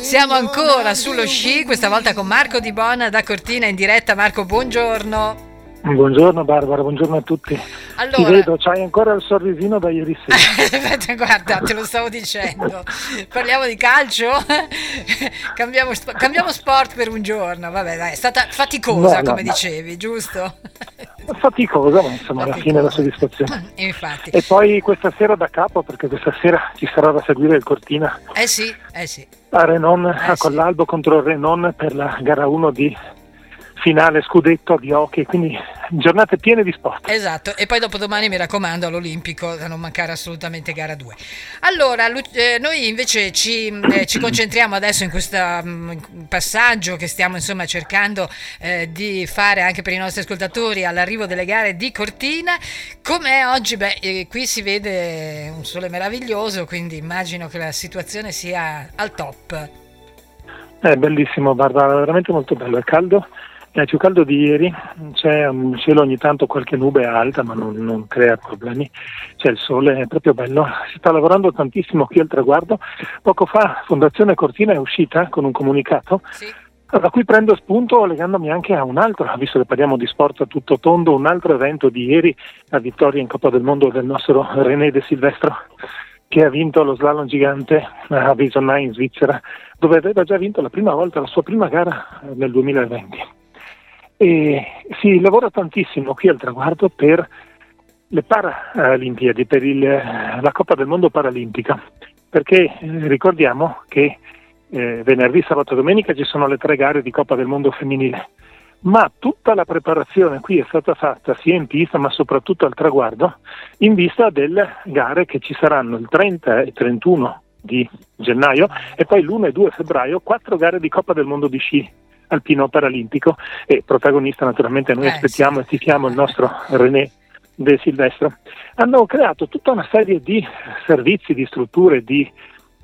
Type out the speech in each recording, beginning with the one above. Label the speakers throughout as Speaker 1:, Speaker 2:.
Speaker 1: Siamo ancora sullo sci, questa volta con Marco Di Bona da Cortina in diretta. Marco, buongiorno.
Speaker 2: Buongiorno Barbara, buongiorno a tutti.
Speaker 1: Allora...
Speaker 2: Ti vedo, c'hai ancora il sorrisino da ieri sera.
Speaker 1: Guarda, te lo stavo dicendo. Parliamo di calcio? cambiamo, cambiamo, sport per un giorno. Vabbè, dai, è stata faticosa, no, come no. dicevi, giusto?
Speaker 2: Faticosa, ma insomma, alla fine la soddisfazione.
Speaker 1: Infatti.
Speaker 2: E poi questa sera da capo, perché questa sera ci sarà da seguire il Cortina.
Speaker 1: Eh sì, eh sì.
Speaker 2: A Renon,
Speaker 1: Eh
Speaker 2: a Collalbo contro il Renon per la gara 1 di finale scudetto di hockey, quindi giornate piene di sport.
Speaker 1: Esatto, e poi dopodomani mi raccomando all'Olimpico da non mancare assolutamente gara 2. Allora, eh, noi invece ci, eh, ci, concentriamo adesso in questo um, passaggio che stiamo insomma cercando eh, di fare anche per i nostri ascoltatori all'arrivo delle gare di Cortina. Com'è oggi? Beh, eh, qui si vede un sole meraviglioso, quindi immagino che la situazione sia al top.
Speaker 2: È bellissimo, guarda, veramente molto bello, è caldo è più caldo di ieri, c'è un cielo ogni tanto qualche nube alta ma non, non, crea problemi, c'è il sole, è proprio bello, si sta lavorando tantissimo qui al traguardo, poco fa Fondazione Cortina è uscita con un comunicato
Speaker 1: Sì.
Speaker 2: da cui prendo spunto legandomi anche a un altro, visto che parliamo di sport a tutto tondo, un altro evento di ieri, la vittoria in Coppa del Mondo del nostro René De Silvestro che ha vinto lo slalom gigante a Visonai in Svizzera, dove aveva già vinto la prima volta la sua prima gara eh, nel 2020 e si lavora tantissimo qui al traguardo per le Paralimpiadi, per il, la Coppa del Mondo Paralimpica, perché eh, ricordiamo che eh, venerdì, sabato e domenica ci sono le tre gare di Coppa del Mondo femminile, ma tutta la preparazione qui è stata fatta sia in pista ma soprattutto al traguardo in vista delle gare che ci saranno il 30 e 31 di gennaio e poi l'1 e 2 febbraio quattro gare di Coppa del Mondo di sci alpino paralimpico e protagonista naturalmente noi
Speaker 1: Eh,
Speaker 2: aspettiamo
Speaker 1: sì.
Speaker 2: e tifiamo il nostro René De Silvestro. Hanno creato tutta una serie di servizi, di strutture, di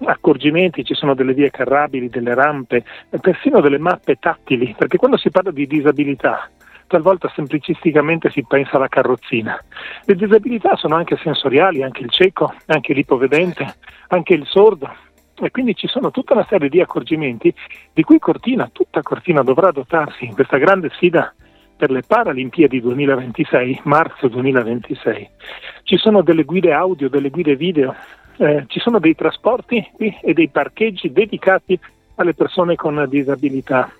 Speaker 2: accorgimenti, ci sono delle vie carrabili, delle rampe, persino delle mappe tattili, perché quando si parla di disabilità talvolta semplicisticamente si pensa alla carrozzina. Le disabilità sono anche sensoriali, anche il cieco, anche l'ipovedente, anche il sordo. E quindi ci sono tutta una serie di accorgimenti di cui Cortina, tutta Cortina dovrà dotarsi in questa grande sfida per le Paralimpiadi 2026, marzo 2026. Ci sono delle guide audio, delle guide video, eh, ci sono dei trasporti qui e dei parcheggi dedicati alle persone con disabilità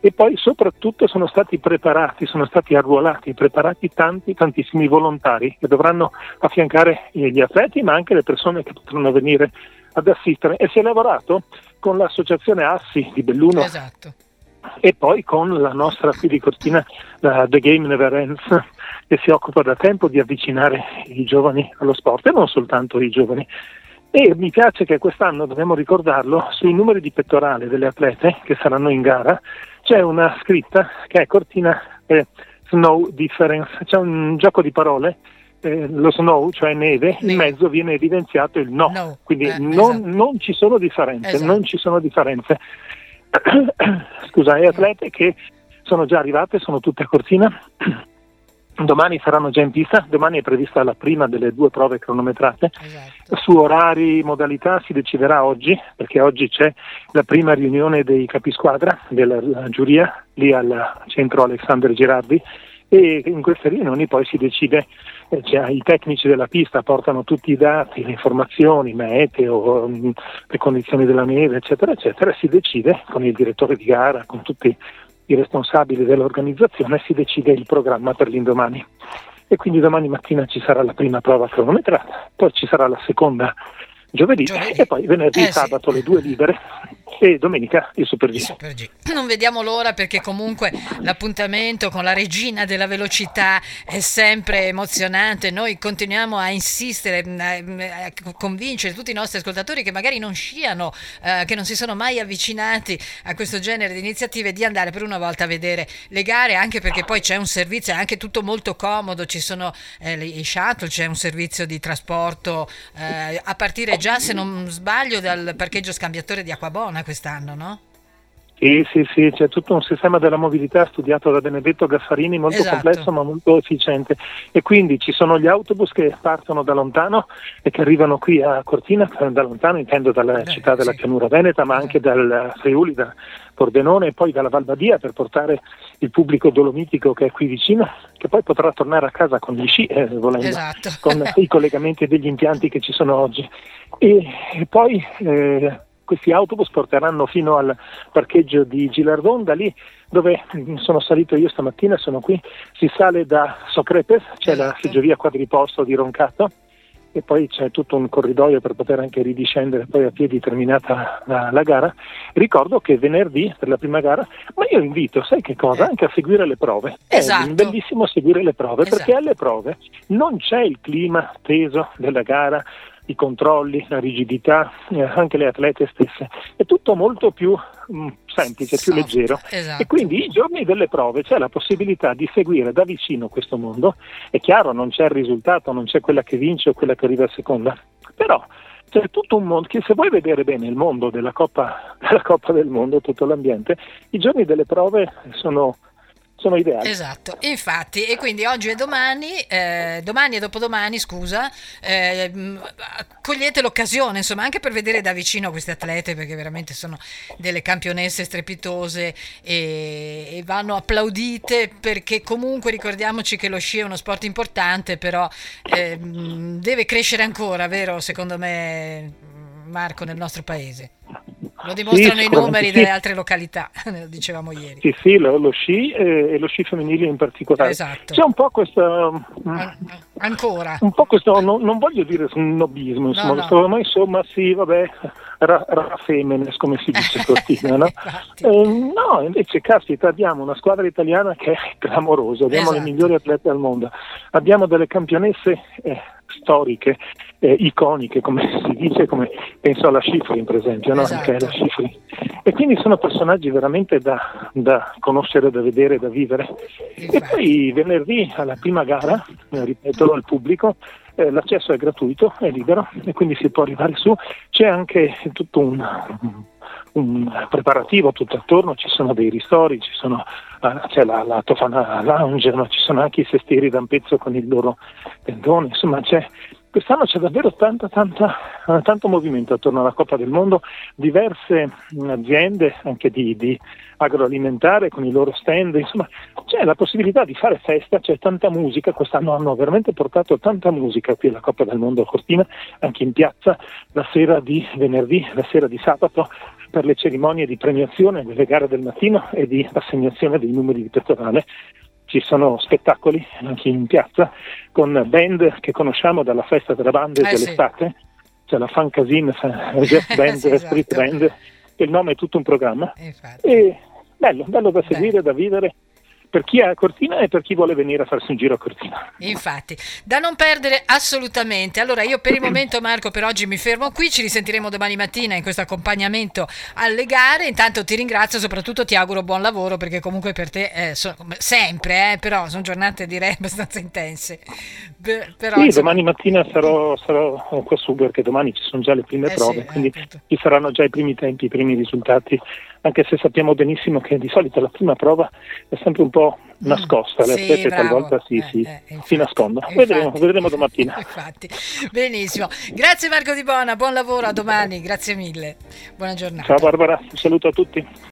Speaker 2: e poi soprattutto sono stati preparati, sono stati arruolati, preparati tanti, tantissimi volontari che dovranno affiancare gli atleti ma anche le persone che potranno venire ad assistere e si è lavorato con l'associazione Assi di Belluno
Speaker 1: Esatto.
Speaker 2: e poi con la nostra qui di Cortina, la The Game Never Ends, che si occupa da tempo di avvicinare i giovani allo sport e non soltanto i giovani. E mi piace che quest'anno, dobbiamo ricordarlo, sui numeri di pettorale delle atlete che saranno in gara c'è una scritta che è Cortina eh, Snow Difference, c'è un gioco di parole, eh, lo snow, cioè neve, in
Speaker 1: Neve.
Speaker 2: mezzo viene evidenziato il no,
Speaker 1: No,
Speaker 2: quindi
Speaker 1: eh,
Speaker 2: non,
Speaker 1: esatto.
Speaker 2: non ci sono differenze,
Speaker 1: Esatto.
Speaker 2: non ci sono differenze. Scusa, e atlete che sono già arrivate, sono tutte a Cortina. Domani saranno già in pista, domani è prevista la prima delle due prove cronometrate.
Speaker 1: Esatto.
Speaker 2: Su orari, modalità si deciderà oggi, perché oggi c'è la prima riunione dei capisquadra della giuria lì al centro Alexander Girardi e in queste riunioni poi si decide, eh, cioè, i tecnici della pista portano tutti i dati, le informazioni, meteo, mh, le condizioni della neve, eccetera, eccetera, si decide con il direttore di gara, con tutti i responsabili dell'organizzazione, si decide il programma per l'indomani. E quindi domani mattina ci sarà la prima prova cronometrata, poi ci sarà la seconda giovedì,
Speaker 1: Giovedì.
Speaker 2: e poi venerdì
Speaker 1: Eh,
Speaker 2: e
Speaker 1: sì.
Speaker 2: sabato le due libere e domenica il Super G.
Speaker 1: Super G. Non vediamo l'ora perché comunque l'appuntamento con la regina della velocità è sempre emozionante. Noi continuiamo a insistere, a, a convincere tutti i nostri ascoltatori che magari non sciano, eh, che non si sono mai avvicinati a questo genere di iniziative, di andare per una volta a vedere le gare, anche perché poi c'è un servizio, è anche tutto molto comodo, ci sono eh, i shuttle, c'è un servizio di trasporto eh, a partire già, se non sbaglio, dal parcheggio scambiatore di Acquabona quest'anno, no?
Speaker 2: Sì, sì, sì, c'è tutto un sistema della mobilità studiato da Benedetto Gaffarini molto esatto. complesso ma molto efficiente e quindi ci sono gli autobus che partono da lontano e che arrivano qui a Cortina, da lontano intendo dalla Beh, città della sì. pianura veneta ma anche dal Friuli, da Pordenone e poi dalla Valbadia per portare il pubblico dolomitico che è qui vicino che poi potrà tornare a casa con gli sci eh, volendo, esatto. con i collegamenti degli impianti che ci sono oggi e, e poi eh, questi autobus porteranno fino al parcheggio di Gilardon, da lì dove sono salito io stamattina, sono qui, si sale da Socrepes, c'è esatto. la seggiovia quadriposto di Roncato e poi c'è tutto un corridoio per poter anche ridiscendere poi a piedi terminata la, la, gara. Ricordo che venerdì per la prima gara, ma io invito, sai che cosa? Eh. Anche a seguire le prove. Esatto. È bellissimo seguire le prove esatto. perché alle prove non c'è il clima teso della gara, i controlli, la rigidità, eh, anche le atlete stesse. È tutto molto più mh, mm, semplice, più leggero. Esatto. E quindi i giorni delle prove c'è la possibilità di seguire da vicino questo mondo. È chiaro, non c'è il risultato, non c'è quella che vince o quella che arriva a seconda. Però c'è tutto un mondo che se vuoi vedere bene il mondo della Coppa, della Coppa del Mondo, tutto l'ambiente, i giorni delle prove sono sono ideali.
Speaker 1: Esatto, infatti, e quindi oggi e domani, eh, domani e dopodomani, scusa, eh, cogliete l'occasione, insomma, anche per vedere da vicino queste atlete, perché veramente sono delle campionesse strepitose e, e vanno applaudite, perché comunque ricordiamoci che lo sci è uno sport importante, però eh, deve crescere ancora, vero, secondo me, Marco, nel nostro paese. Lo dimostrano sì, i numeri delle altre località, dicevamo ieri.
Speaker 2: Sì, sì, lo, lo sci e, e, lo sci femminile in particolare. Esatto. C'è un po' questa...
Speaker 1: Mm, ancora.
Speaker 2: Un po' questo, no, non voglio dire snobismo, insomma, no, no. ma insomma sì, vabbè, ra, ra femenes, come si dice Cortina, no? eh, no, invece, caspita, abbiamo una squadra italiana che è clamorosa, abbiamo esatto. le migliori atlete al mondo, abbiamo delle campionesse... Eh, storiche, eh, iconiche, come si dice, come penso alla Schifrin per esempio, no? esatto. E quindi sono personaggi veramente da, da conoscere, da vedere, da vivere. E poi venerdì alla prima gara, eh, ripeto al pubblico, eh, l'accesso è gratuito, è libero e quindi si può arrivare su. C'è anche tutto un, un preparativo tutto attorno, ci sono dei ristori, sono, uh, c'è la, la Tofana Lounge, ma ci sono anche i sestieri da un pezzo con il loro tendone, insomma c'è Quest'anno c'è davvero tanta, tanta, tanto movimento attorno alla Coppa del Mondo, diverse aziende anche di, di, agroalimentare con i loro stand, insomma c'è la possibilità di fare festa, c'è tanta musica, quest'anno hanno veramente portato tanta musica qui alla Coppa del Mondo a Cortina, anche in piazza la sera di venerdì, la sera di sabato per le cerimonie di premiazione delle gare del mattino e di assegnazione dei numeri di pettorale ci sono spettacoli anche in piazza con band che conosciamo dalla festa della banda eh dell'estate, sì. c'è la Fun Casino, Jazz Band, sì, esatto. Street Band, il nome è tutto un programma. E bello, bello da seguire, Beh. da vivere per chi è a Cortina e per chi vuole venire a farsi un giro a Cortina.
Speaker 1: Infatti, da non perdere assolutamente. Allora io per il momento Marco per oggi mi fermo qui, ci risentiremo domani mattina in questo accompagnamento alle gare. Intanto ti ringrazio, soprattutto ti auguro buon lavoro perché comunque per te eh, so, sempre, eh, però sono giornate direi abbastanza intense.
Speaker 2: Be- però, sì, insomma... domani mattina sarò, sarò qua su perché domani ci sono già le prime eh prove, sì, quindi ci saranno già i primi tempi, i primi risultati anche se sappiamo benissimo che di solito la prima prova è sempre un po' nascosta, le sì, atlete talvolta si, eh, si, eh, infatti, si nascondono. Infatti, vedremo, vedremo domattina.
Speaker 1: Infatti. Benissimo. Grazie Marco Di Bona, buon lavoro, a domani, grazie mille. Buona giornata.
Speaker 2: Ciao Barbara, un saluto a tutti.